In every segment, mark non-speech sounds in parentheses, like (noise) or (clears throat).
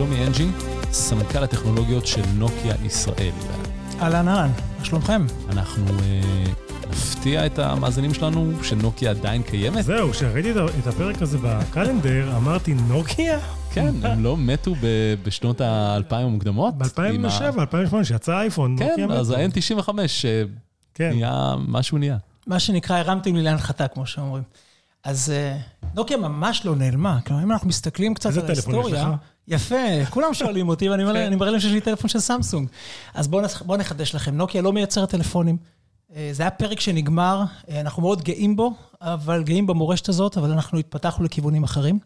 שלומי אנג'י, סמנכ"ל הטכנולוגיות של נוקיה ישראל. אהלן אהלן, מה שלומכם? אנחנו אה, נפתיע את המאזינים שלנו שנוקיה עדיין קיימת. זהו, כשראיתי את הפרק הזה בקלנדר, אמרתי, נוקיה? כן, הם לא מתו בשנות האלפיים המוקדמות? ב-2007, 2008, שיצא אייפון, נוקיה מתו. כן, אז ה-N95 כן. נהיה, משהו נהיה. מה שנקרא, הרמתם לי להנחתה, כמו שאומרים. אז אה, נוקיה ממש לא נעלמה. כלומר, אם אנחנו מסתכלים קצת על ההיסטוריה... איזה טלפון יש לך? יפה, כולם שואלים אותי, ואני כן. מראה להם שיש לי טלפון של סמסונג. אז בואו נחדש לכם, נוקיה לא מייצרת טלפונים. אה, זה היה פרק שנגמר, אה, אנחנו מאוד גאים בו, אבל גאים במורשת הזאת, אבל אנחנו התפתחנו לכיוונים אחרים.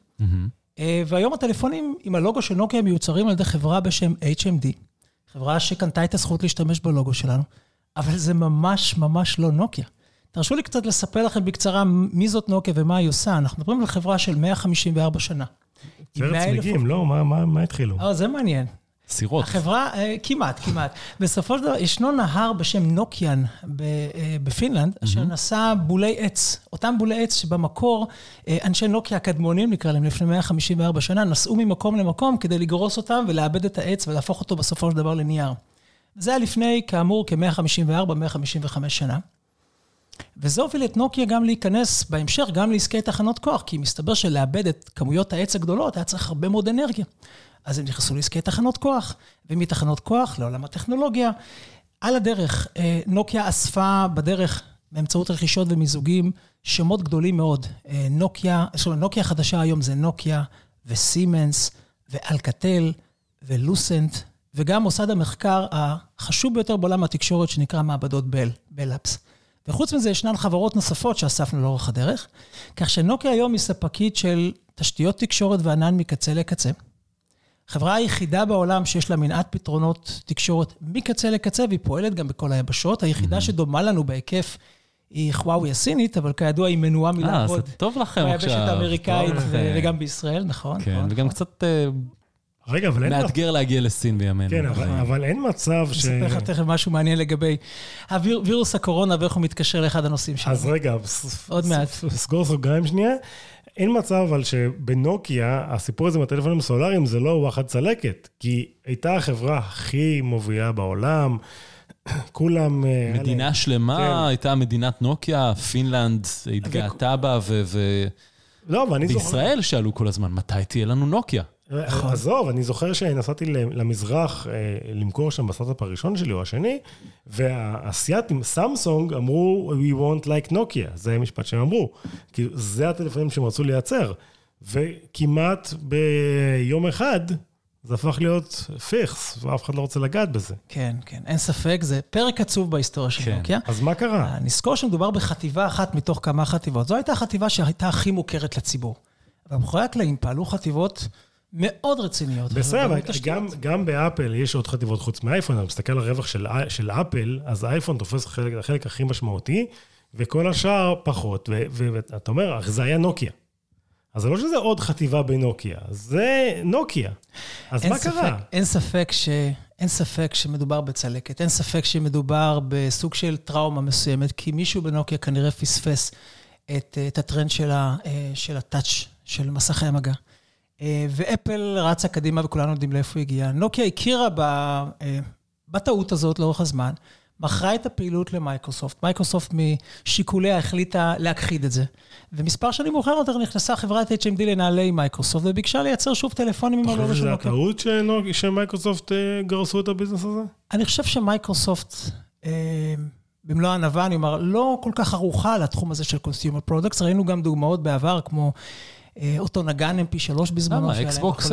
והיום הטלפונים עם הלוגו של נוקיה מיוצרים על ידי חברה בשם HMD, חברה שקנתה את הזכות להשתמש בלוגו שלנו, אבל זה ממש ממש לא נוקיה. תרשו לי קצת לספר לכם בקצרה מי זאת נוקיה ומה היא עושה. אנחנו מדברים על חברה של 154 שנה. פרץ צמיגים, לא? מה, מה, מה התחילו? אה, זה מעניין. סירות. החברה, אה, כמעט, כמעט. (laughs) בסופו של דבר, ישנו נהר בשם נוקיאן אה, בפינלנד, אשר נשא בולי עץ. אותם בולי עץ שבמקור, אה, אנשי נוקיה הקדמונים, נקרא להם, לפני 154 שנה, נסעו ממקום למקום כדי לגרוס אותם ולעבד את העץ ולהפוך אותו בסופו של דבר לנייר. זה היה לפני, כאמור, כ-154-155 שנה. וזה הוביל את נוקיה גם להיכנס בהמשך, גם לעסקי תחנות כוח, כי מסתבר שלאבד את כמויות העץ הגדולות היה צריך הרבה מאוד אנרגיה. אז הם נכנסו לעסקי תחנות כוח, ומתחנות כוח לעולם הטכנולוגיה. על הדרך, אה, נוקיה אספה בדרך, באמצעות רכישות ומיזוגים, שמות גדולים מאוד. אה, נוקיה, זאת אומרת, נוקיה החדשה היום זה נוקיה וסימנס ואלקטל ולוסנט, וגם מוסד המחקר החשוב ביותר בעולם התקשורת שנקרא מעבדות בל, בלאפס. וחוץ מזה, ישנן חברות נוספות שאספנו לאורך הדרך, כך שנוקיה היום היא ספקית של תשתיות תקשורת וענן מקצה לקצה. חברה היחידה בעולם שיש לה מנעד פתרונות תקשורת מקצה לקצה, והיא פועלת גם בכל היבשות. היחידה mm-hmm. שדומה לנו בהיקף היא חוואוי הסינית, אבל כידוע היא מנועה מלעבוד. אה, זה טוב לכם עכשיו. ביבשת האמריקאית וגם בישראל, נכון. כן, נכון, וגם נכון. קצת אה, רגע, אבל אין... מאתגר להגיע לסין בימינו. כן, אבל, אבל אין מצב ש... אני אספר לך תכף משהו מעניין לגבי הווירוס הקורונה ואיך הוא מתקשר לאחד הנושאים שלנו. אז רגע, עוד מעט. סגור סוגריים שנייה. אין מצב אבל שבנוקיה, הסיפור הזה עם הטלפונים הסולאריים זה לא וואחד צלקת, כי הייתה החברה הכי מובילה בעולם. (clears throat) כולם... אה, מדינה שלמה כן. הייתה מדינת נוקיה, פינלנד התגאתה בה, ו... לא, ואני זוכר... בישראל שאלו כל הזמן, מתי תהיה לנו נוקיה? נכון. עזוב, אני זוכר שנסעתי למזרח אה, למכור שם בסטארט-אפ הראשון שלי או השני, והאסייתים, סמסונג, אמרו, we want like Nokia, זה המשפט שהם אמרו. כי זה הטלפונים שהם רצו לייצר. וכמעט ביום אחד, זה הפך להיות פיכס, ואף אחד לא רוצה לגעת בזה. כן, כן, אין ספק, זה פרק עצוב בהיסטוריה של כן. נוקיה. אז מה קרה? אה, נזכור שמדובר בחטיבה אחת מתוך כמה חטיבות. זו הייתה החטיבה שהייתה הכי מוכרת לציבור. אבל מאחורי הקלעים פעלו חטיבות מאוד רציניות. בסדר, גם, גם באפל יש עוד חטיבות חוץ מאייפון, אני מסתכל על הרווח של, של אפל, אז האייפון תופס חלק, החלק הכי משמעותי, וכל השאר פחות, ואתה אומר, זה היה נוקיה. אז זה לא שזה עוד חטיבה בנוקיה, זה נוקיה. אז מה ספק, קרה? אין ספק, ש... אין ספק שמדובר בצלקת, אין ספק שמדובר בסוג של טראומה מסוימת, כי מישהו בנוקיה כנראה פספס את, את הטרנד של, ה, של ה touch, של מסכי המגע. אה, ואפל רצה קדימה וכולנו יודעים לאיפה היא הגיעה. נוקיה הכירה אה, בטעות הזאת לאורך הזמן, מכרה את הפעילות למייקרוסופט. מייקרוסופט משיקוליה החליטה להכחיד את זה. ומספר שנים מאוחר יותר נכנסה חברת HMD לנעלי מייקרוסופט וביקשה לייצר שוב טלפונים עם הלוגו של נוקיה. אתה חושב שזה הטעות שמייקרוסופט אה, גרסו את הביזנס הזה? אני חושב שמייקרוסופט... במלוא הענווה, אני אומר, לא כל כך ערוכה לתחום הזה של Consumer Products. ראינו גם דוגמאות בעבר, כמו אותו נגן MP3 בזמנו. למה? אקסבוקס...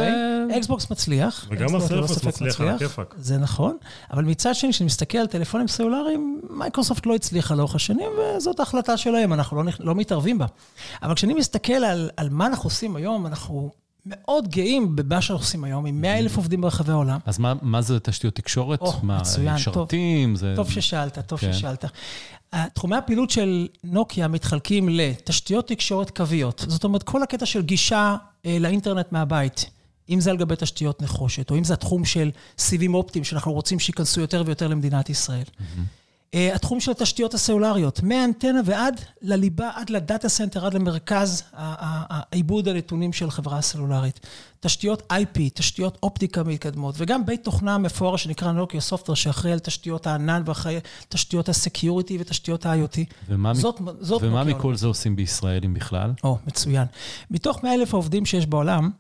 אקסבוקס מצליח. וגם הסרפס מצליח, על הכיפאק. זה נכון, אבל מצד שני, כשאני מסתכל על טלפונים סלולריים, מייקרוסופט לא הצליחה לאורך השנים, וזאת ההחלטה שלהם, אנחנו לא, לא מתערבים בה. אבל כשאני מסתכל על, על מה אנחנו עושים היום, אנחנו מאוד גאים במה שאנחנו עושים היום, עם 100 אלף עובדים ברחבי העולם. אז מה, מה זה תשתיות תקשורת? או, מה, מצוין, שרתים? טוב, זה... טוב ששאלת, טוב כן. ששאלת. תחומי הפעילות של נוקיה מתחלקים לתשתיות תקשורת קוויות. זאת אומרת, כל הקטע של גישה אה, לאינטרנט מהבית, אם זה על גבי תשתיות נחושת, או אם זה התחום של סיבים אופטיים, שאנחנו רוצים שייכנסו יותר ויותר למדינת ישראל. Mm-hmm. Uh, התחום של התשתיות הסלולריות, מהאנטנה ועד לליבה, עד ל data center, עד למרכז העיבוד הנתונים של חברה הסלולרית. תשתיות IP, תשתיות אופטיקה מתקדמות, וגם בית תוכנה מפואר שנקרא נוקיה software, שאחראי על תשתיות הענן ואחראי תשתיות ה security ותשתיות ה-IoT. ומה, זאת, זאת ומה מכל זה עושים בישראל, אם בכלל? או, מצוין. מתוך 100 אלף העובדים שיש בעולם,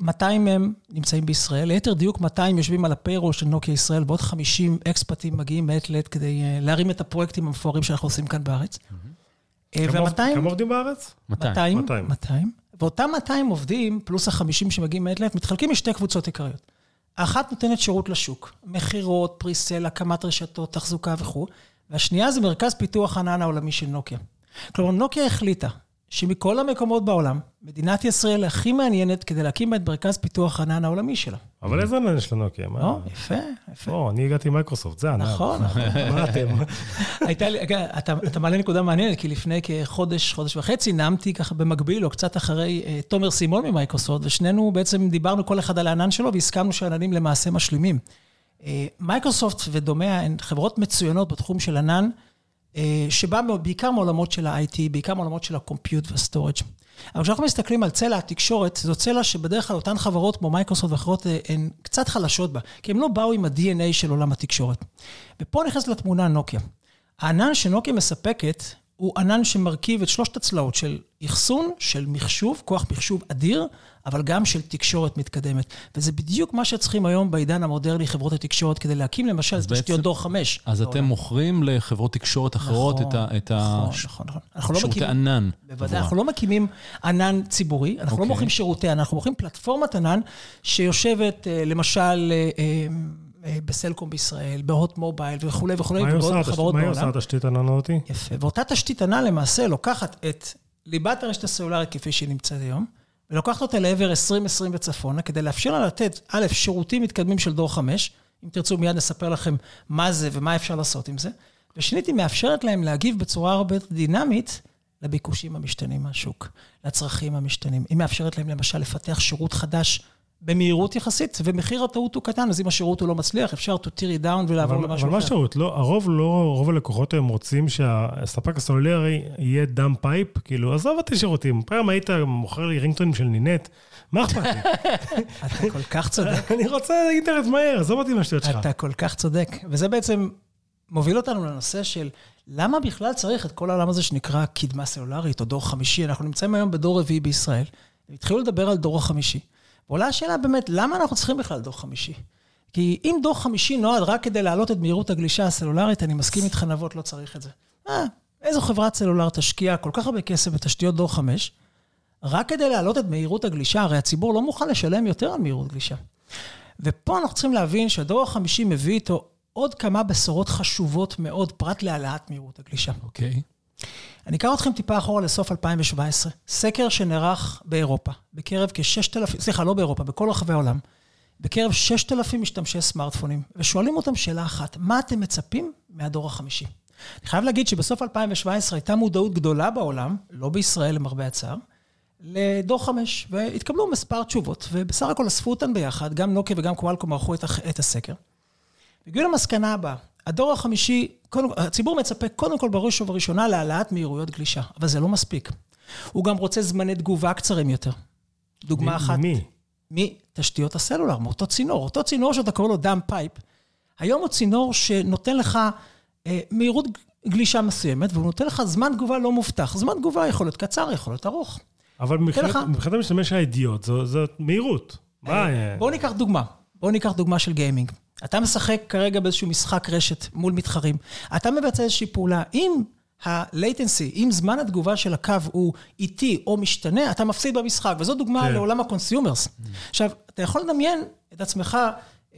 200 מהם נמצאים בישראל, ליתר דיוק 200 יושבים על ה payroll של נוקיה ישראל, ועוד 50 expatים מגיעים מעת לעת כדי אה, להרים את הפרויקטים המפוארים שאנחנו עושים כאן בארץ. אה, כמה עובדים בארץ? 200. 200. 200. ואותם 200 עובדים, פלוס ה-50 שמגיעים מעת לעת, מתחלקים לשתי קבוצות עיקריות. האחת נותנת שירות לשוק, מכירות, פריסל, הקמת רשתות, תחזוקה וכו', והשנייה זה מרכז פיתוח ענן העולמי של נוקיה. כלומר, נוקיה החליטה שמכל המקומות בעולם, מדינת ישראל הכי מעניינת כדי להקים את מרכז פיתוח ענן העולמי שלה. אבל איזה ענן יש לנוקיה? או, יפה, יפה. או, אני הגעתי מייקרוסופט, זה ענן. נכון, נכון. (laughs) מה אתם? (laughs) הייתה לי, אתה מעלה נקודה מעניינת, כי לפני כחודש, חודש וחצי, נאמתי ככה במקביל, או קצת אחרי אה, תומר סימון ממייקרוסופט, ושנינו בעצם דיברנו כל אחד על הענן שלו, והסכמנו שהעננים למעשה משלימים. אה, מייקרוסופט ודומיה הן חברות מצוינות בתחום של ענן. אה, שבא בעיקר מעולמות של ה-IT, בעיקר מעולמות של ה-compute וה-storage. אבל כשאנחנו מסתכלים על צלע התקשורת, זו צלע שבדרך כלל אותן חברות כמו מייקרוסופט ואחרות אה, הן קצת חלשות בה, כי הם לא באו עם ה-DNA של עולם התקשורת. ופה נכנס לתמונה נוקיה. הענן שנוקיה מספקת הוא ענן שמרכיב את שלושת הצלעות של אחסון, של מחשוב, כוח מחשוב אדיר, אבל גם של תקשורת מתקדמת. וזה בדיוק מה שצריכים היום בעידן המודרני, חברות התקשורת, כדי להקים למשל את תשתיות דור 5. אז בעולם. אתם מוכרים לחברות תקשורת אחרות נכון, את ה... נכון, נכון, נכון. אנחנו לא שירותי לא מקימים, ענן. בוודאי, אנחנו לא מקימים ענן ציבורי, אנחנו okay. לא אוקיי. מוכרים שירותי ענן, אנחנו מוכרים פלטפורמת ענן שיושבת, למשל, אה, אה, בסלקום בישראל, בהוט מובייל וכולי וכולי, ובעוד חברות בעולם. מה היא עושה התשתית ענן אותי? יפה, ואותה תשתית ענן למעשה לוקחת את ליבת הרשת הסלולרית כפי שהיא נמצאת היום, ולוקחת אותה לעבר 2020 וצפונה, כדי לאפשר לה לתת, א', שירותים מתקדמים של דור 5, אם תרצו מיד נספר לכם מה זה ומה אפשר לעשות עם זה, ושנית, היא מאפשרת להם להגיב בצורה הרבה יותר דינמית לביקושים המשתנים מהשוק, לצרכים המשתנים. היא מאפשרת להם למשל לפתח שירות חדש במהירות יחסית, ומחיר הטעות הוא קטן, אז אם השירות הוא לא מצליח, אפשר to tear it down ולעבור למשהו אחר. אבל מה השירות? לא, הרוב לא, רוב הלקוחות היום רוצים שהספק הסולרי יהיה dumb pipe, כאילו, עזוב אותי שירותים. פעם היית מוכר לי רינגטונים של נינט, מה אכפת לי? (laughs) אתה כל כך צודק. (laughs) אני רוצה אינטרנט מהר, עזוב אותי מהשטויות שלך. אתה כל כך צודק. וזה בעצם מוביל אותנו לנושא של למה בכלל צריך את כל העולם הזה שנקרא קדמה סלולרית או דור חמישי. אנחנו נמצאים היום בדור רביעי בישראל, התחילו לדבר על דור החמישי. ועולה השאלה באמת, למה אנחנו צריכים בכלל דור חמישי? כי אם דור חמישי נועד רק כדי להעלות את מהירות הגלישה הסלולרית, אני מסכים איתך נבות, לא צריך את זה. אה, איזו חברת סלולר תשקיע כל כך הרבה כסף בתשתיות דור חמש, רק כדי להעלות את מהירות הגלישה, הרי הציבור לא מוכן לשלם יותר על מהירות גלישה. ופה אנחנו צריכים להבין שהדור החמישי מביא איתו עוד כמה בשורות חשובות מאוד, פרט להעלאת מהירות הגלישה. אוקיי. Okay. אני אקח אתכם טיפה אחורה לסוף 2017. סקר שנערך באירופה, בקרב כ-6,000, סליחה, לא באירופה, בכל רחבי העולם, בקרב 6,000 משתמשי סמארטפונים, ושואלים אותם שאלה אחת, מה אתם מצפים מהדור החמישי? אני חייב להגיד שבסוף 2017 הייתה מודעות גדולה בעולם, לא בישראל למרבה הצער, לדור חמש, והתקבלו מספר תשובות, ובסך הכל אספו אותן ביחד, גם נוקיה וגם קואלקום ערכו את הסקר. והגיעו למסקנה הבאה, הדור החמישי, קודם, הציבור מצפה קודם כל בראש ובראשונה להעלאת מהירויות גלישה, אבל זה לא מספיק. הוא גם רוצה זמני תגובה קצרים יותר. דוגמה מ- אחת. מי? מתשתיות הסלולר, מאותו צינור. אותו צינור שאתה קורא לו dumb pipe, היום הוא צינור שנותן לך אה, מהירות גלישה מסוימת, והוא נותן לך זמן תגובה לא מובטח. זמן תגובה יכול להיות קצר, יכול להיות ארוך. אבל מבחינת המשתמש האידיוט, זאת מהירות. מה... אה, בואו ניקח דוגמה. בואו ניקח דוגמה של gaming. אתה משחק כרגע באיזשהו משחק רשת מול מתחרים. אתה מבצע איזושהי פעולה. אם ה-latency, אם זמן התגובה של הקו הוא איטי או משתנה, אתה מפסיד במשחק. וזו דוגמה כן. לעולם ה-consumers. Mm. עכשיו, אתה יכול לדמיין את עצמך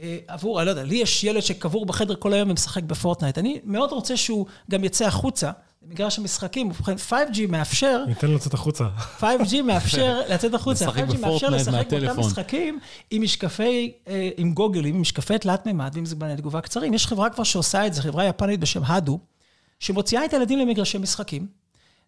אה, עבור, אני לא יודע, לי יש ילד שקבור בחדר כל היום ומשחק בפורטנייט. אני מאוד רוצה שהוא גם יצא החוצה. במגרש המשחקים, ובכן 5G מאפשר... ניתן לצאת החוצה. 5G (laughs) מאפשר לצאת החוצה. 5G מאפשר לשחק באותם משחקים עם משקפי, אה, עם גוגלים, עם משקפי תלת מימד ועם זמני תגובה קצרים. יש חברה כבר שעושה את זה, חברה יפנית בשם הדו, שמוציאה את הילדים למגרשי משחקים,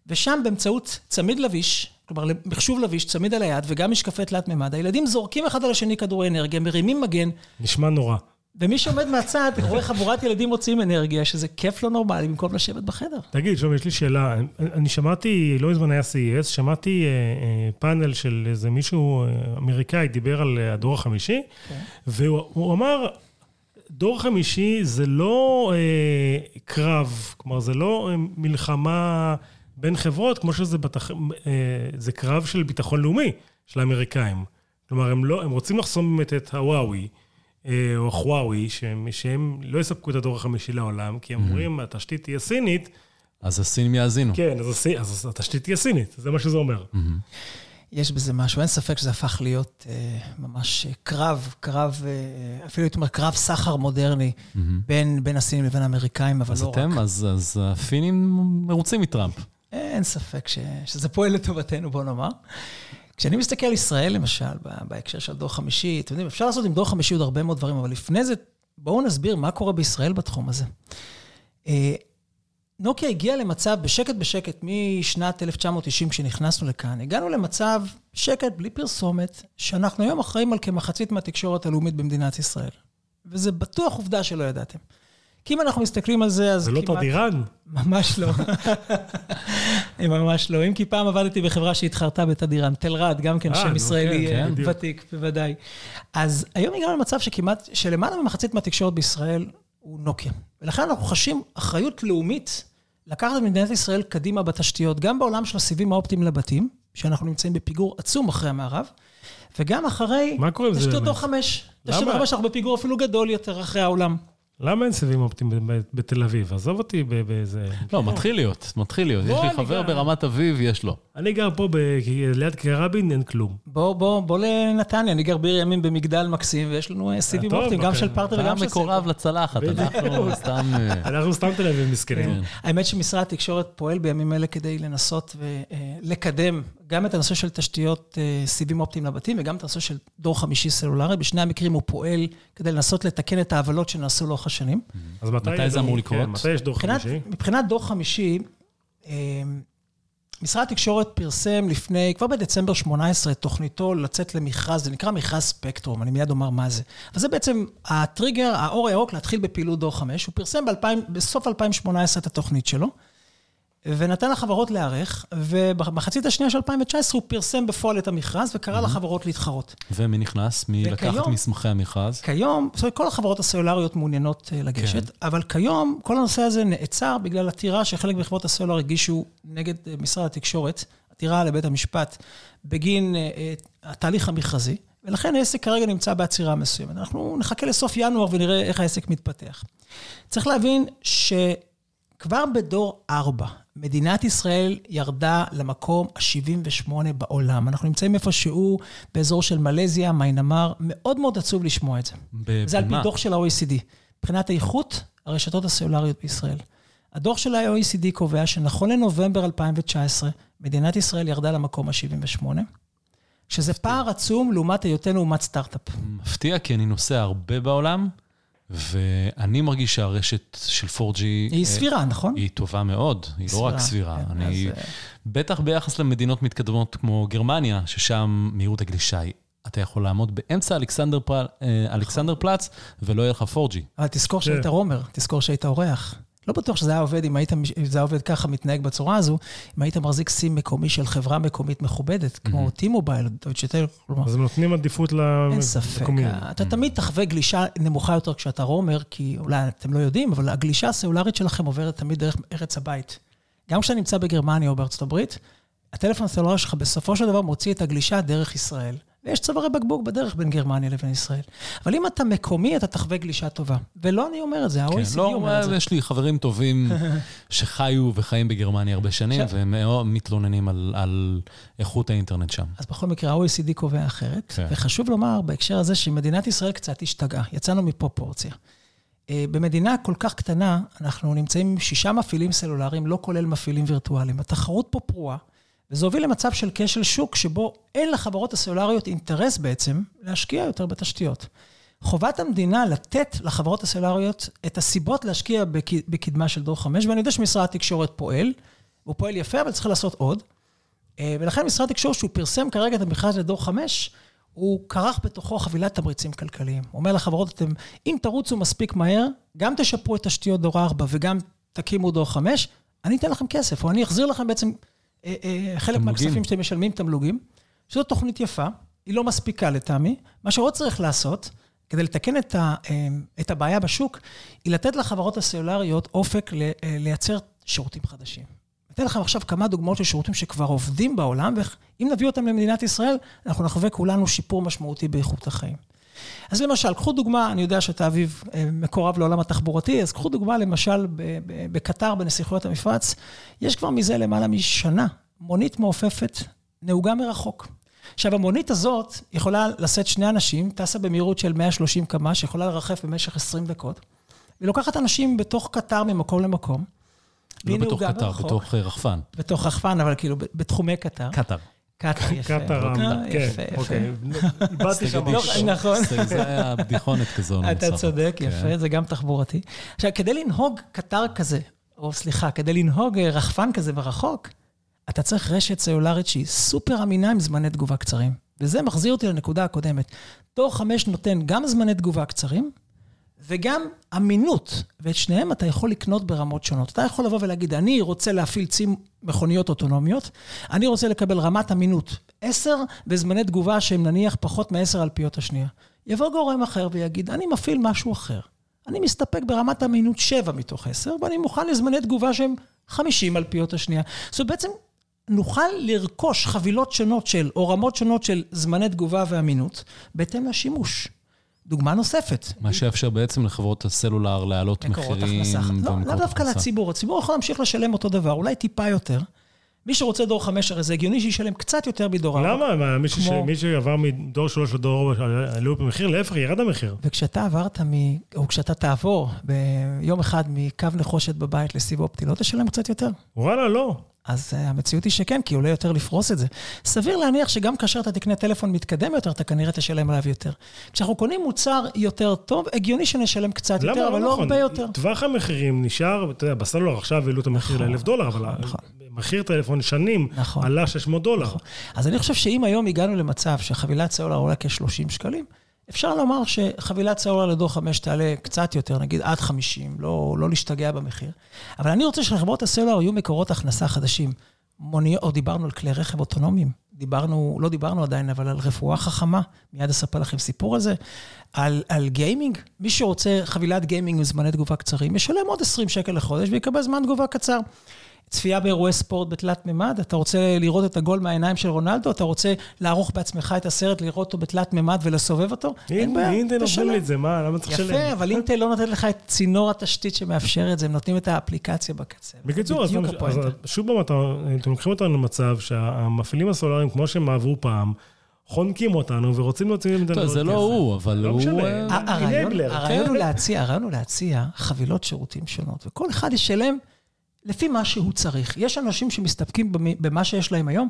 ושם באמצעות צמיד לביש, כלומר מחשוב לביש, צמיד על היד וגם משקפי תלת מימד, הילדים זורקים אחד על השני כדורי אנרגיה, מרימים מגן. נשמע נורא. ומי שעומד מהצד, רואה חבורת ילדים מוציאים אנרגיה, שזה כיף לא נורמלי במקום לשבת בחדר. תגיד, שלום, יש לי שאלה. אני שמעתי, לא מזמן היה CES, שמעתי אה, אה, פאנל של איזה מישהו אה, אמריקאי, דיבר על הדור החמישי, okay. כן. והוא אמר, דור חמישי זה לא אה, קרב, כלומר, זה לא מלחמה בין חברות, כמו שזה בתח... אה, זה קרב של ביטחון לאומי של האמריקאים. כלומר, הם, לא, הם רוצים לחסום באמת את הוואוי. אה, או חוואוי, שהם, שהם לא יספקו את הדור החמישי לעולם, כי הם אומרים, התשתית תהיה סינית. אז הסינים יאזינו. כן, אז, הסי, אז התשתית תהיה סינית, זה מה שזה אומר. יש בזה משהו, אין ספק שזה הפך להיות אה, ממש קרב, קרב, אה, אפילו הייתי אומר, קרב סחר מודרני mm-hmm. בין, בין הסינים לבין האמריקאים, אבל אז לא אתם, רק. אז אתם, אז הפינים מרוצים מטראמפ. אין ספק ש, שזה פועל לטובתנו, בוא נאמר. כשאני מסתכל על ישראל, למשל, בהקשר של דור חמישי, אתם יודעים, אפשר לעשות עם דור חמישי עוד הרבה מאוד דברים, אבל לפני זה, בואו נסביר מה קורה בישראל בתחום הזה. אה, נוקיה הגיעה למצב, בשקט בשקט, משנת 1990, כשנכנסנו לכאן, הגענו למצב שקט, בלי פרסומת, שאנחנו היום אחראים על כמחצית מהתקשורת הלאומית במדינת ישראל. וזה בטוח עובדה שלא ידעתם. כי אם אנחנו מסתכלים על זה, אז כמעט... זה לא תדירן? ממש לא. (laughs) ממש לא. אם כי פעם עבדתי בחברה שהתחרתה בתדירן, תלרד, גם כן אה, שם ישראלי כן, כן. ותיק, בוודאי. אז היום הגענו למצב שכמעט, שלמעלה ממחצית מהתקשורת בישראל הוא נוקיה. ולכן אנחנו חשים אחריות לאומית לקחת את מדינת ישראל קדימה בתשתיות, גם בעולם של הסיבים האופטיים לבתים, שאנחנו נמצאים בפיגור עצום אחרי המערב, וגם אחרי... מה קורה עם זה? תשתיות דור חמש. תשתיות דור חמש, אנחנו בפיגור אפילו גדול יותר אחרי העולם. למה אין סיבים אופטיים בתל אביב? עזוב אותי באיזה... לא, מתחיל להיות, מתחיל להיות. יש לי חבר ברמת אביב, יש לו. אני גר פה ליד קרבין, אין כלום. בוא, בוא, בוא לנתניה, אני גר בעיר ימים במגדל מקסים, ויש לנו אה, סיבים אופטיים, גם של פרטר וגם של סלקום. מקורב לצלחת, אנחנו סתם... אה, אנחנו סתם תל אביב מסכנים. כן. האמת שמשרד התקשורת פועל בימים אלה כדי לנסות ולקדם גם את הנושא של תשתיות סיבים אופטיים לבתים, וגם את הנושא של דור חמישי סלולרי. בשני המקרים הוא פועל כדי לנסות לתקן את העוולות שנעשו לאורך השנים. אז מתי זה אמור לקרות? כן, מתי יש דור חמישי? מבחינת דור חמישי, משרד התקשורת פרסם לפני, כבר בדצמבר 18, תוכניתו לצאת למכרז, זה נקרא מכרז ספקטרום, אני מיד אומר מה זה. אבל זה בעצם הטריגר, האור הירוק להתחיל בפעילות דור 5. הוא פרסם ב- בסוף 2018 את התוכנית שלו. ונתן לחברות להיערך, ובמחצית השנייה של 2019 הוא פרסם בפועל את המכרז וקרא mm-hmm. לחברות להתחרות. ומי נכנס? מי וכיום, לקח את מסמכי המכרז? כיום, זאת אומרת, כל החברות הסלולריות מעוניינות אה, לגשת, כן. אבל כיום כל הנושא הזה נעצר בגלל עתירה שחלק מחברות הסלולר הגישו נגד אה, משרד התקשורת, עתירה לבית המשפט, בגין uh, התהליך המכרזי, ולכן העסק כרגע נמצא בעצירה מסוימת. אנחנו נחכה לסוף ינואר ונראה איך העסק מתפתח. צריך להבין ש... כבר בדור 4, מדינת ישראל ירדה למקום ה-78 בעולם. אנחנו נמצאים איפשהו באזור של מלזיה, מיינמר, מאוד מאוד עצוב לשמוע את זה. במה? זה על פי דוח של ה-OECD. מבחינת איכות הרשתות הסלולריות בישראל. הדוח של ה-OECD קובע שנכון לנובמבר 2019, מדינת ישראל ירדה למקום ה-78, שזה פער עצום לעומת היותנו אומת סטארט-אפ. מפתיע, כי אני נוסע הרבה בעולם. ואני מרגיש שהרשת של 4G... היא אה, סבירה, נכון? היא טובה מאוד, היא סבירה, לא רק סבירה. כן, אני, אז... בטח ביחס למדינות מתקדמות כמו גרמניה, ששם מהירות הגלישה היא... אתה יכול לעמוד באמצע אלכסנדר, פל, אה, אלכסנדר פלץ, ולא יהיה לך 4G. אבל תזכור שהיית כן. רומר, תזכור שהיית אורח. לא בטוח שזה היה עובד אם היית, זה היה עובד ככה, מתנהג בצורה הזו, אם היית מחזיק סים מקומי של חברה מקומית מכובדת, כמו T-Mobile, דויטשה כלומר... אז הם נותנים עדיפות למקומיים. אין ספק. אתה תמיד תחווה גלישה נמוכה יותר כשאתה רומר, כי אולי אתם לא יודעים, אבל הגלישה הסלולרית שלכם עוברת תמיד דרך ארץ הבית. גם כשאתה נמצא בגרמניה או בארצות הברית, הטלפון הסלולרי שלך בסופו של דבר מוציא את הגלישה דרך ישראל. ויש צווארי בקבוק בדרך בין גרמניה לבין ישראל. אבל אם אתה מקומי, אתה תחווה גלישה טובה. ולא אני אומר את זה, ה-OECD כן, לא, אומר את זה. יש לי חברים טובים (laughs) שחיו וחיים בגרמניה הרבה שנים, והם מתלוננים על, על איכות האינטרנט שם. אז בכל מקרה, ה-OECD קובע אחרת. כן. וחשוב לומר בהקשר הזה שמדינת ישראל קצת השתגעה, יצאנו מפרופורציה. אה, במדינה כל כך קטנה, אנחנו נמצאים עם שישה מפעילים סלולריים, לא כולל מפעילים וירטואליים. התחרות פה פרועה. וזה הוביל למצב של כשל שוק, שבו אין לחברות הסלולריות אינטרס בעצם להשקיע יותר בתשתיות. חובת המדינה לתת לחברות הסלולריות את הסיבות להשקיע בקדמה של דור 5, ואני יודע שמשרד התקשורת פועל, הוא פועל יפה, אבל צריך לעשות עוד. אה, ולכן משרד התקשורת, שהוא פרסם כרגע את המכרז לדור 5, הוא כרך בתוכו חבילת תמריצים כלכליים. הוא אומר לחברות, אתם, אם תרוצו מספיק מהר, גם תשפרו את תשתיות דור 4 וגם תקימו דור 5, אני אתן לכם כסף, או אני אחזיר לכם בעצם חלק תמלוגים. מהכספים שאתם משלמים תמלוגים. שזו תוכנית יפה, היא לא מספיקה לטעמי. מה שעוד צריך לעשות, כדי לתקן את, ה, אה, את הבעיה בשוק, היא לתת לחברות הסלולריות אופק ל, אה, לייצר שירותים חדשים. אתן לכם עכשיו כמה דוגמאות של שירותים שכבר עובדים בעולם, ואם נביא אותם למדינת ישראל, אנחנו נחווה כולנו שיפור משמעותי באיכות החיים. אז למשל, קחו דוגמה, אני יודע שאתה אביב אה, מקורב לעולם התחבורתי, אז קחו דוגמה למשל בקטר, בנסיכויות המפרץ, יש כבר מזה למעלה משנה מונית מעופפת נהוגה מרחוק. עכשיו, המונית הזאת יכולה לשאת שני אנשים, טסה במהירות של 130 קמ"ש, יכולה לרחף במשך 20 דקות, והיא לוקחת אנשים בתוך קטר ממקום למקום. לא בתוך קטר, בתוך אה, רחפן. בתוך רחפן, אבל כאילו בתחומי קטר. קטר. קטר, יפה. קטר, אוקיי, כן, יפה, אוקיי. איבדתי שם משהו. נכון. זה היה בדיחונת כזו. אתה צודק, כן. יפה, זה גם תחבורתי. עכשיו, כדי לנהוג קטר כזה, או סליחה, כדי לנהוג אה, רחפן כזה מרחוק, אתה צריך רשת סלולרית שהיא סופר אמינה עם זמני תגובה קצרים. וזה מחזיר אותי לנקודה הקודמת. תור 5 נותן גם זמני תגובה קצרים, וגם אמינות, ואת שניהם אתה יכול לקנות ברמות שונות. אתה יכול לבוא ולהגיד, אני רוצה להפעיל צים מכוניות אוטונומיות, אני רוצה לקבל רמת אמינות 10 וזמני תגובה שהם נניח פחות מ-10 אלפיות השנייה. יבוא גורם אחר ויגיד, אני מפעיל משהו אחר. אני מסתפק ברמת אמינות 7 מתוך 10, ואני מוכן לזמני תגובה שהם 50 אלפיות השנייה. זאת בעצם נוכל לרכוש חבילות שונות של, או רמות שונות של זמני תגובה ואמינות, בהתאם לשימוש. דוגמה נוספת. מה שיאפשר בעצם לחברות הסלולר להעלות מחירים. לא, לאו דווקא לציבור. הציבור יכול להמשיך לשלם אותו דבר, אולי טיפה יותר. מי שרוצה דור חמש, הרי זה הגיוני שישלם קצת יותר מדור ארבע. למה? מי, כמו... מי שעבר מדור שלוש לדור ארבע, עלו במחיר, להפך, ירד המחיר. וכשאתה עברת מ... או כשאתה תעבור ביום אחד מקו נחושת בבית לסיב אופטי, לא תשלם קצת יותר? וואלה, לא. אז uh, המציאות היא שכן, כי עולה יותר לפרוס את זה. סביר להניח שגם כאשר אתה תקנה טלפון מתקדם יותר, אתה כנראה תשלם עליו יותר. כשאנחנו קונים מוצר יותר טוב, הגיוני שנשלם קצת יותר, אבל לא, נכון. הרבה יותר. טווח המחירים נשאר, אתה יודע, בסלולר עכשיו העלו את המחיר נכון, לאלף דולר, אבל נכון. מחיר טלפון שנים נכון, עלה 600 דולר. אז אני חושב שאם היום הגענו למצב שחבילת סלולר עולה כ-30 שקלים, אפשר לומר שחבילת סלולר לדור 5 תעלה קצת יותר, נגיד עד 50, לא, לא להשתגע במחיר. אבל אני רוצה שלחברות הסלולר יהיו מקורות הכנסה חדשים. מוניות, או דיברנו על כלי רכב אוטונומיים. דיברנו, לא דיברנו עדיין, אבל על רפואה חכמה. מיד אספר לכם סיפור על זה. על, על גיימינג, מי שרוצה חבילת גיימינג עם זמני תגובה קצרים, ישלם עוד 20 שקל לחודש ויקבל זמן תגובה קצר. צפייה באירועי ספורט בתלת מימד, אתה רוצה לראות את הגול מהעיניים של רונלדו, אתה רוצה לערוך בעצמך את הסרט, לראות אותו בתלת מימד ולסובב אותו? אין בעיה, אינטל נותנים לי את זה, מה, למה צריך לשלם? יפה, אבל אינטל לא נותנת לך את צינור התשתית שמאפשר את זה, הם נותנים את האפליקציה בקצה. בקיצור, אז שוב פעם, אתם לוקחים אותנו למצב שהמפעילים הסולאריים, כמו שהם עברו פעם, חונקים אותנו ורוצים להוציא ממנו טוב, זה לא הוא, אבל לא הוא... הרעיון הוא להציע חבילות שירותים שונות, וכל אחד ישלם לפי מה שהוא צריך. יש אנשים שמסתפקים במה שיש להם היום,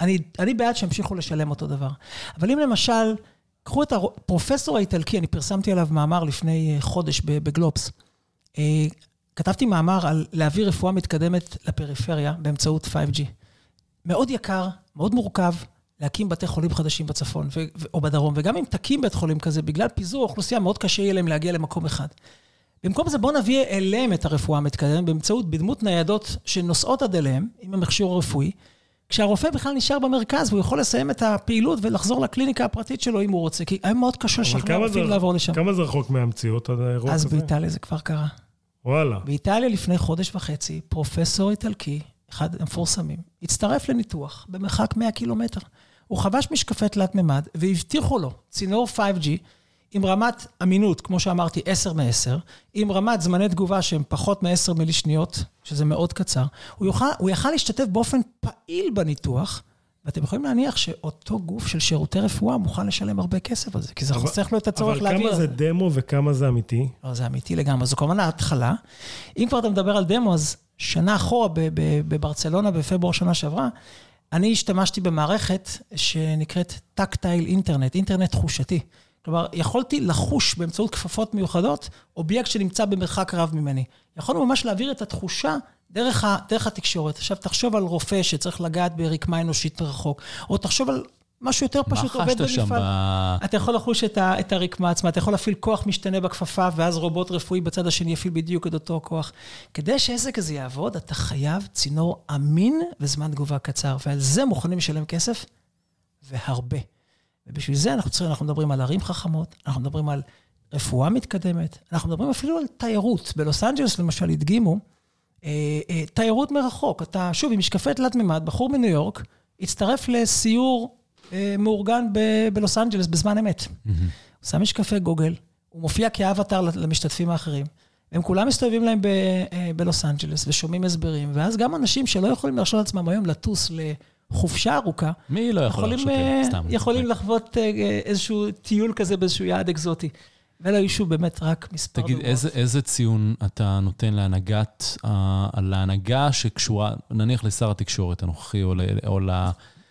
אני, אני בעד שימשיכו לשלם אותו דבר. אבל אם למשל, קחו את הפרופסור האיטלקי, אני פרסמתי עליו מאמר לפני אה, חודש בגלובס. אה, כתבתי מאמר על להביא רפואה מתקדמת לפריפריה באמצעות 5G. מאוד יקר, מאוד מורכב, להקים בתי חולים חדשים בצפון ו- או בדרום, וגם אם תקים בית חולים כזה, בגלל פיזור האוכלוסייה, מאוד קשה יהיה להם להגיע למקום אחד. במקום זה בואו נביא אליהם את הרפואה המתקדמת באמצעות, בדמות ניידות שנוסעות עד אליהם, עם המכשור הרפואי, כשהרופא בכלל נשאר במרכז, והוא יכול לסיים את הפעילות ולחזור לקליניקה הפרטית שלו אם הוא רוצה, כי היה מאוד קשה לשכנע רופאים לעבור לשם. כמה זה רחוק מהמציאות, האירוע אז באיטליה זה כבר קרה. וואלה. באיטליה לפני חודש וחצי, פרופסור איטלקי, אחד המפורסמים, הצטרף לניתוח במרחק 100 קילומטר. הוא חבש משקפי תלת מימד והבטיחו לו צינור 5G עם רמת אמינות, כמו שאמרתי, 10 מ-10, עם רמת זמני תגובה שהם פחות מ-10 מילי שניות, שזה מאוד קצר, הוא יוכל, הוא יכל להשתתף באופן פעיל בניתוח, ואתם יכולים להניח שאותו גוף של שירותי רפואה מוכן לשלם הרבה כסף על זה, כי זה אבל, חוסך לו את הצורך להעביר... אבל כמה זה דמו וכמה זה אמיתי? לא, זה אמיתי לגמרי. זו כמובן ההתחלה. אם כבר אתה מדבר על דמו, אז שנה אחורה בברצלונה, בפברואר שנה שעברה, אני השתמשתי במערכת שנקראת טקטייל אינטרנט, אינטרנט תחושתי. כלומר, יכולתי לחוש באמצעות כפפות מיוחדות אובייקט שנמצא במרחק רב ממני. יכולנו ממש להעביר את התחושה דרך, ה, דרך התקשורת. עכשיו, תחשוב על רופא שצריך לגעת ברקמה אנושית מרחוק, או תחשוב על משהו יותר פשוט עובד במפעל. מה חשת שם ב... אתה יכול לחוש את, ה, את הרקמה עצמה, אתה יכול להפעיל כוח משתנה בכפפה, ואז רובוט רפואי בצד השני יפעיל בדיוק את אותו כוח. כדי שעסק הזה יעבוד, אתה חייב צינור אמין וזמן תגובה קצר, ועל זה מוכנים לשלם כסף, והרבה. ובשביל זה אנחנו צריכים, אנחנו מדברים על ערים חכמות, אנחנו מדברים על רפואה מתקדמת, אנחנו מדברים אפילו על תיירות. בלוס אנג'לס למשל הדגימו, אה, אה, תיירות מרחוק. אתה, שוב, עם משקפי תלת מימד, בחור מניו יורק, הצטרף לסיור אה, מאורגן בלוס אנג'לס בזמן אמת. הוא שם משקפי גוגל, הוא מופיע כאבטר למשתתפים האחרים. הם כולם מסתובבים להם בלוס אנג'לס ושומעים הסברים, ואז גם אנשים שלא יכולים להרשות לעצמם היום לטוס לחופשה ארוכה, מי לא יכול להרשות? סתם. יכולים לחוות איזשהו טיול כזה באיזשהו יעד אקזוטי. ואלה היו שוב באמת רק מספר דוגמאות. תגיד, איזה, איזה ציון אתה נותן להנהגת, להנהגה שקשורה, נניח לשר התקשורת הנוכחי, או, או ל...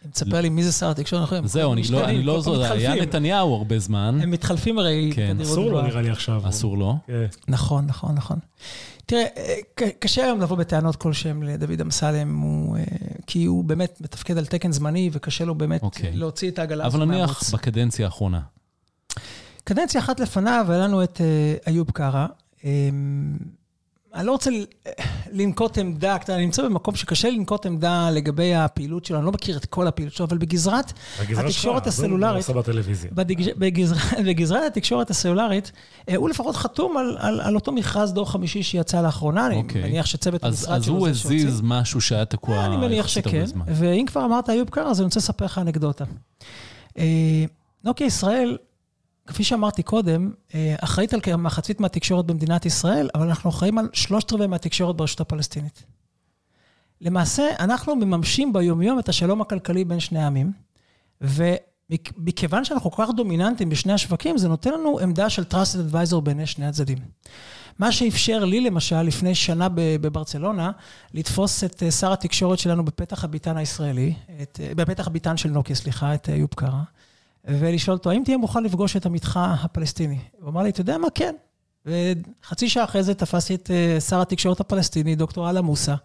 אם תספר לי מי זה שר התקשורת הנוכחי. זהו, אני לא, אני לא זוכר, היה נתניהו הרבה זמן. הם מתחלפים הרי כן. אסור לו נראה לי עכשיו. אסור לו. כן. נכון, נכון, נכון. תראה, קשה היום לבוא בטענות כלשהם לדוד אמסלם, אה, כי הוא באמת מתפקד על תקן זמני, וקשה לו באמת אוקיי. להוציא את העגלה הזאת מהבוץ. אבל נניח בקדנציה האחרונה. קדנציה אחת לפניו, היה לנו את uh, איוב קרא. Um, אני לא רוצה לנקוט עמדה, אני נמצא במקום שקשה לנקוט עמדה לגבי הפעילות שלו, אני לא מכיר את כל הפעילות שלו, אבל בגזרת התקשורת הסלולרית, (laughs) בגזרת התקשורת הסלולרית, אה, הוא לפחות חתום על, על, על אותו מכרז דור חמישי שיצא לאחרונה, אני אוקיי. מניח שצוות המשרד שלו זה שהוציא. אז הוא הזיז משהו שהיה תקוע אני מניח שכן, ואם כבר אמרת איוב קרא, אז אני רוצה לספר לך אנקדוטה. נוקיה ישראל כפי שאמרתי קודם, אה, אחראית על כמחצית מהתקשורת במדינת ישראל, אבל אנחנו אחראים על שלושת רבעי מהתקשורת ברשות הפלסטינית. למעשה, אנחנו מממשים ביומיום את השלום הכלכלי בין שני העמים, ומכיוון שאנחנו כל כך דומיננטים בשני השווקים, זה נותן לנו עמדה של trusted advisor בין שני הצדדים. מה שאפשר לי, למשל, לפני שנה בברצלונה, לתפוס את אה, שר התקשורת שלנו בפתח הביתן הישראלי, את, אה, בפתח הביתן של נוקיה, סליחה, את איוב קרא. ולשאול אותו, האם תהיה מוכן לפגוש את עמיתך הפלסטיני? הוא אמר לי, אתה יודע מה? כן. וחצי שעה אחרי זה תפסתי את אה, שר התקשורת הפלסטיני, דוקטור אללה מוסא.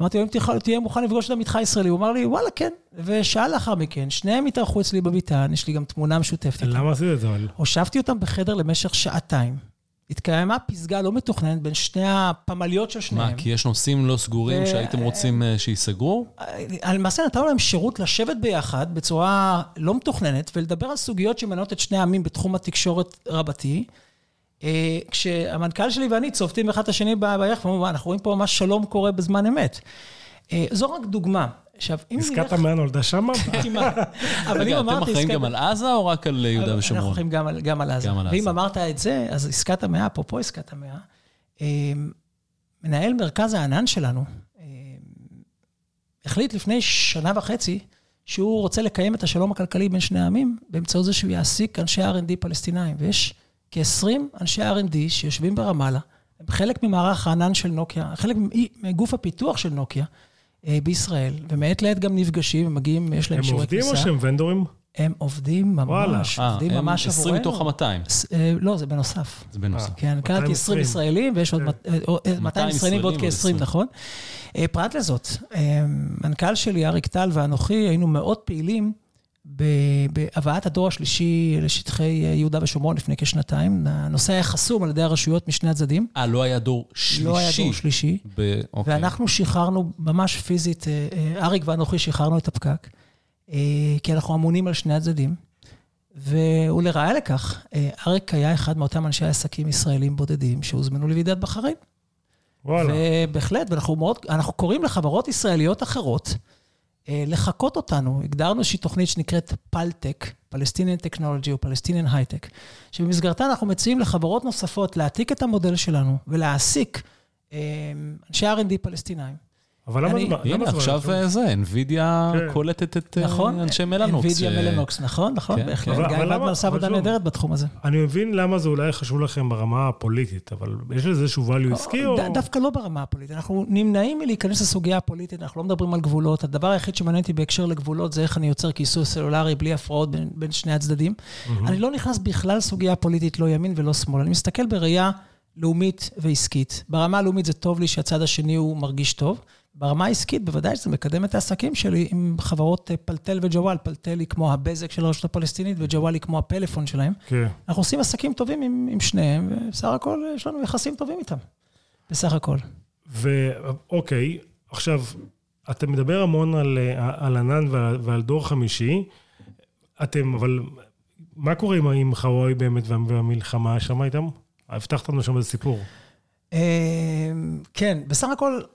אמרתי לו, אם תהיה מוכן לפגוש את עמיתך הישראלי? הוא אמר לי, וואלה, כן. ושעה לאחר מכן, שניהם התארחו אצלי בביתן, יש לי גם תמונה משותפת. למה עשית את זה? הושבתי אותם בחדר למשך שעתיים. התקיימה פסגה לא מתוכננת בין שני הפמליות של שניהם. מה, כי יש נושאים לא סגורים שהייתם רוצים אה, שייסגרו? אה, למעשה נתנו להם שירות לשבת ביחד בצורה לא מתוכננת ולדבר על סוגיות שמעניינות את שני העמים בתחום התקשורת רבתי. אה, כשהמנכ"ל שלי ואני צובטים אחד את השני ביחד, ואומרים, אנחנו רואים פה ממש שלום קורה בזמן אמת. זו רק דוגמה. עכשיו, אם נלך... עסקת המאה נולדה שם? (laughs) כמעט. אבל אם אמרתי... אתם אחראים גם על עזה או רק על יהודה ושומרון? אנחנו אחראים גם על עזה. ואם אמרת את זה, אז עסקת המאה, אפרופו עסקת המאה, אמ, מנהל מרכז הענן שלנו אמ, החליט לפני שנה וחצי שהוא רוצה לקיים את השלום הכלכלי בין שני העמים באמצעות זה שהוא יעסיק אנשי R&D פלסטינאים. ויש כ-20 אנשי R&D שיושבים ברמאללה, הם חלק ממערך הענן של נוקיה, חלק מגוף הפיתוח של נוקיה. אה, בישראל, ומעת לעת גם נפגשים, הם מגיעים, יש להם שיעורי כניסה. הם עובדים או שהם ונדורים? הם עובדים ממש, וואלה. עובדים 아, ממש עבורנו. 20 מתוך ה-200. אה, לא, זה בנוסף. זה בנוסף. כן, קראתי 20 ישראלים, ויש עוד 200 כן. ישראלים ועוד כ-20, נכון? אה, פרט לזאת, מנכ"ל שלי, אריק טל ואנוכי, היינו מאוד פעילים בהבאת הדור השלישי לשטחי יהודה ושומרון לפני כשנתיים. הנושא היה חסום על ידי הרשויות משני הצדדים. אה, לא היה דור שלישי? לא היה דור שלישי. ב... אוקיי. ואנחנו שחררנו, ממש פיזית, אה, אה, אריק ואנוכי שחררנו את הפקק, אה, כי אנחנו אמונים על שני הצדדים. ולראיה לכך, אריק היה אחד מאותם אנשי עסקים ישראלים בודדים שהוזמנו לוועידת בחריין. וואלה. ובהחלט, ואנחנו מאוד, אנחנו קוראים לחברות ישראליות אחרות, אה, לחקות אותנו. הגדרנו איזושהי תוכנית שנקראת פלטק, Palestinian Technology או Palestinian High-Tech, שבמסגרתה אנחנו מציעים לחברות נוספות להעתיק את המודל שלנו ולהעסיק אה, אנשי R&D פלסטינאים. אבל למה זה... הנה, עכשיו זה, NVIDIA כן. קולטת את אה, נכון, אנשי מלאנוקס. NVIDIA מלאנוקס, נכון, נכון, כן. בהחלט. גיא ודמן עשה עבודה נהדרת בתחום הזה. אני מבין למה זה אולי חשוב לכם ברמה הפוליטית, אבל יש לזה איזשהו value עסקי או... דווקא לא ברמה הפוליטית. אנחנו נמנעים מלהיכנס לסוגיה הפוליטית, אנחנו לא מדברים על גבולות. הדבר היחיד שמעניין אותי בהקשר לגבולות זה איך אני יוצר כיסוי סלולרי בלי הפרעות בין שני הצדדים. אני לא נכנס בכלל לסוגיה פוליטית, לא ימין ולא שמאל. אני מסתכל בראייה לאומית ועסקית. ברמה הלאומית זה טוב לי שהצד השני הוא מרגיש טוב. ברמה העסקית, בוודאי שזה מקדם את העסקים שלי עם חברות אה, פלטל וג'וואל. פלטל היא כמו הבזק של הרשות הפלסטינית, וג'וואל היא כמו הפלאפון שלהם. כן. אנחנו עושים עסקים טובים עם, עם שניהם, ובסך הכל יש לנו יחסים טובים איתם. בסך הכל. ואוקיי, עכשיו, אתה מדבר המון על, אה, על ענן ועל, ועל דור חמישי. אתם, אבל מה קורה עם, עם חוואי באמת והמלחמה שם איתם? הבטחת לנו שם איזה סיפור. אה, כן, בסך הכל, אה,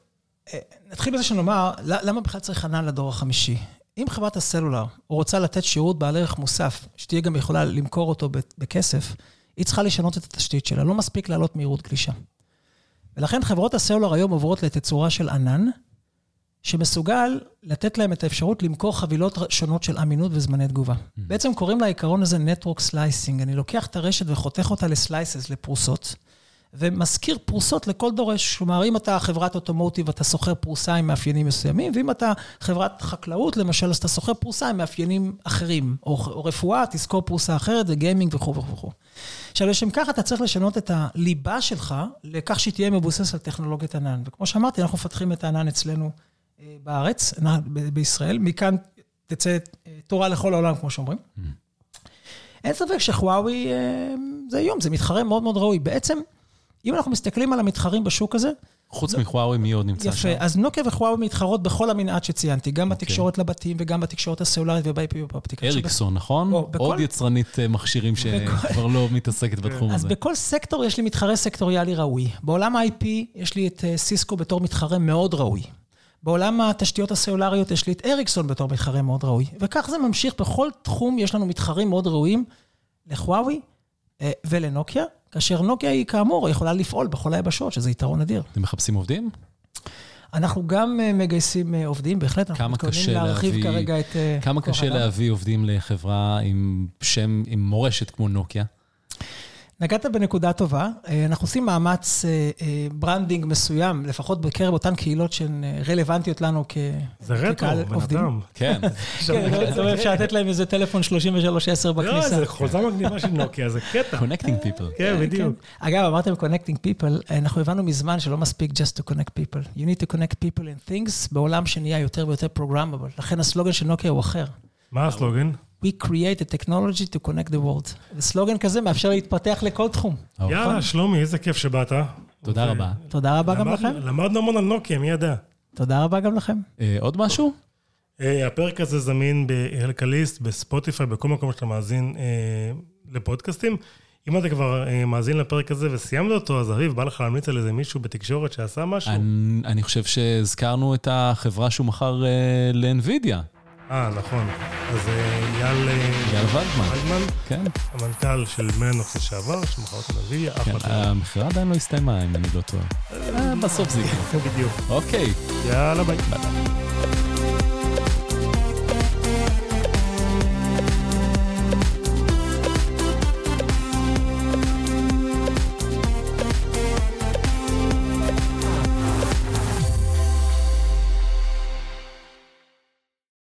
נתחיל בזה שנאמר, למה בכלל צריך ענן לדור החמישי? אם חברת הסלולר רוצה לתת שירות בעל ערך מוסף, שתהיה גם יכולה למכור אותו בכסף, היא צריכה לשנות את התשתית שלה, לא מספיק להעלות מהירות גלישה. ולכן חברות הסלולר היום עוברות לתצורה של ענן, שמסוגל לתת להם את האפשרות למכור חבילות שונות של אמינות וזמני תגובה. Mm-hmm. בעצם קוראים לעיקרון הזה Network Slicing. אני לוקח את הרשת וחותך אותה לסלייסס, לפרוסות, ומשכיר פרוסות לכל דורש. כלומר, אם אתה חברת אוטומוטיב, אתה שוכר פרוסה עם מאפיינים מסוימים, ואם אתה חברת חקלאות, למשל, אז אתה שוכר פרוסה עם מאפיינים אחרים. או, או רפואה, תזכור פרוסה אחרת, וגיימינג וכו' וכו'. עכשיו, לשם כך אתה צריך לשנות את הליבה שלך לכך שהיא תהיה מבוססת על טכנולוגיית ענן. וכמו שאמרתי, אנחנו מפתחים את הענן אצלנו אה, בארץ, בישראל. מכאן תצא אה, תורה לכל העולם, כמו שאומרים. Mm. אין ספק שחוואוי אה, זה איום, זה מתחרה מאוד מאוד ראוי. בעצם, אם אנחנו מסתכלים על המתחרים בשוק הזה... חוץ מחוואוי, מי עוד נמצא יפה, שם? יפה, אז נוקיה וחוואוי מתחרות בכל המנעד שציינתי, גם okay. אוקיי. בתקשורת לבתים וגם בתקשורת הסלולרית וב-IP אופטיקה. אריקסון, נכון? או, בכל... עוד יצרנית מכשירים שכבר לא מתעסקת בתחום הזה. אז בכל סקטור יש לי מתחרה סקטוריאלי ראוי. בעולם ה-IP יש לי את סיסקו בתור מתחרה מאוד ראוי. בעולם התשתיות הסלולריות יש לי את אריקסון בתור מתחרה מאוד ראוי. וכך זה ממשיך, בכל תחום יש לנו מתחרים מאוד ראויים לחוואוי אה, ולנוקיה, כאשר נוקיה היא כאמור יכולה לפעול בכל היבשות, שזה יתרון אדיר. אתם מחפשים עובדים? אנחנו גם אה, מגייסים אה, עובדים, בהחלט, אנחנו מתכוונים להרחיב להביא, כרגע את... כמה קשה להביא עובדים לחברה עם שם, עם מורשת כמו נוקיה? נגעת בנקודה טובה. אה, אנחנו עושים מאמץ אה, אה, branding מסוים, לפחות בקרב אותן קהילות שהן רלוונטיות לנו כקהל. זה רטרו, בן כן. (laughs) כן, זאת אומרת, אפשר לתת להם איזה טלפון 3310 בכניסה. לא, זה חולצה מגניבה של נוקיה, זה קטע. Connecting people. כן, בדיוק. אגב, אמרתם Connecting people, אנחנו הבנו מזמן שלא מספיק just to connect people. You need to connect people and things בעולם שנהיה יותר ויותר programmable. לכן הסלוגן של נוקיה הוא אחר. מה הסלוגן? We create a technology to connect the world. וסלוגן כזה מאפשר להתפתח לכל תחום. יאללה, שלומי, איזה כיף שבאת. תודה רבה. תודה רבה גם לכם. למדנו המון על נוקיה, מי ידע? תודה רבה גם לכם. אה, עוד משהו? אה, הפרק הזה זמין בהלקליסט, בספוטיפיי, בכל מקום שאתה מאזין אה, לפודקאסטים. אם אתה כבר מאזין לפרק הזה וסיימת אותו, אז אביב, בא לך להמליץ על איזה מישהו בתקשורת שעשה משהו? אני חושב שהזכרנו את החברה שהוא מכר לאנווידיה. אה, נכון. אז אה, אייל... אה, אייל ולדמן. ולדמן, כן. המנכ"ל של מנוקס לשעבר, שמכר אותם לוויה, כן, המכירה עדיין לא הסתיימה, אם אני לא טועה. אה, בסוף זה יקרה. (laughs) בדיוק. אוקיי. יאללה, ביי. ביי.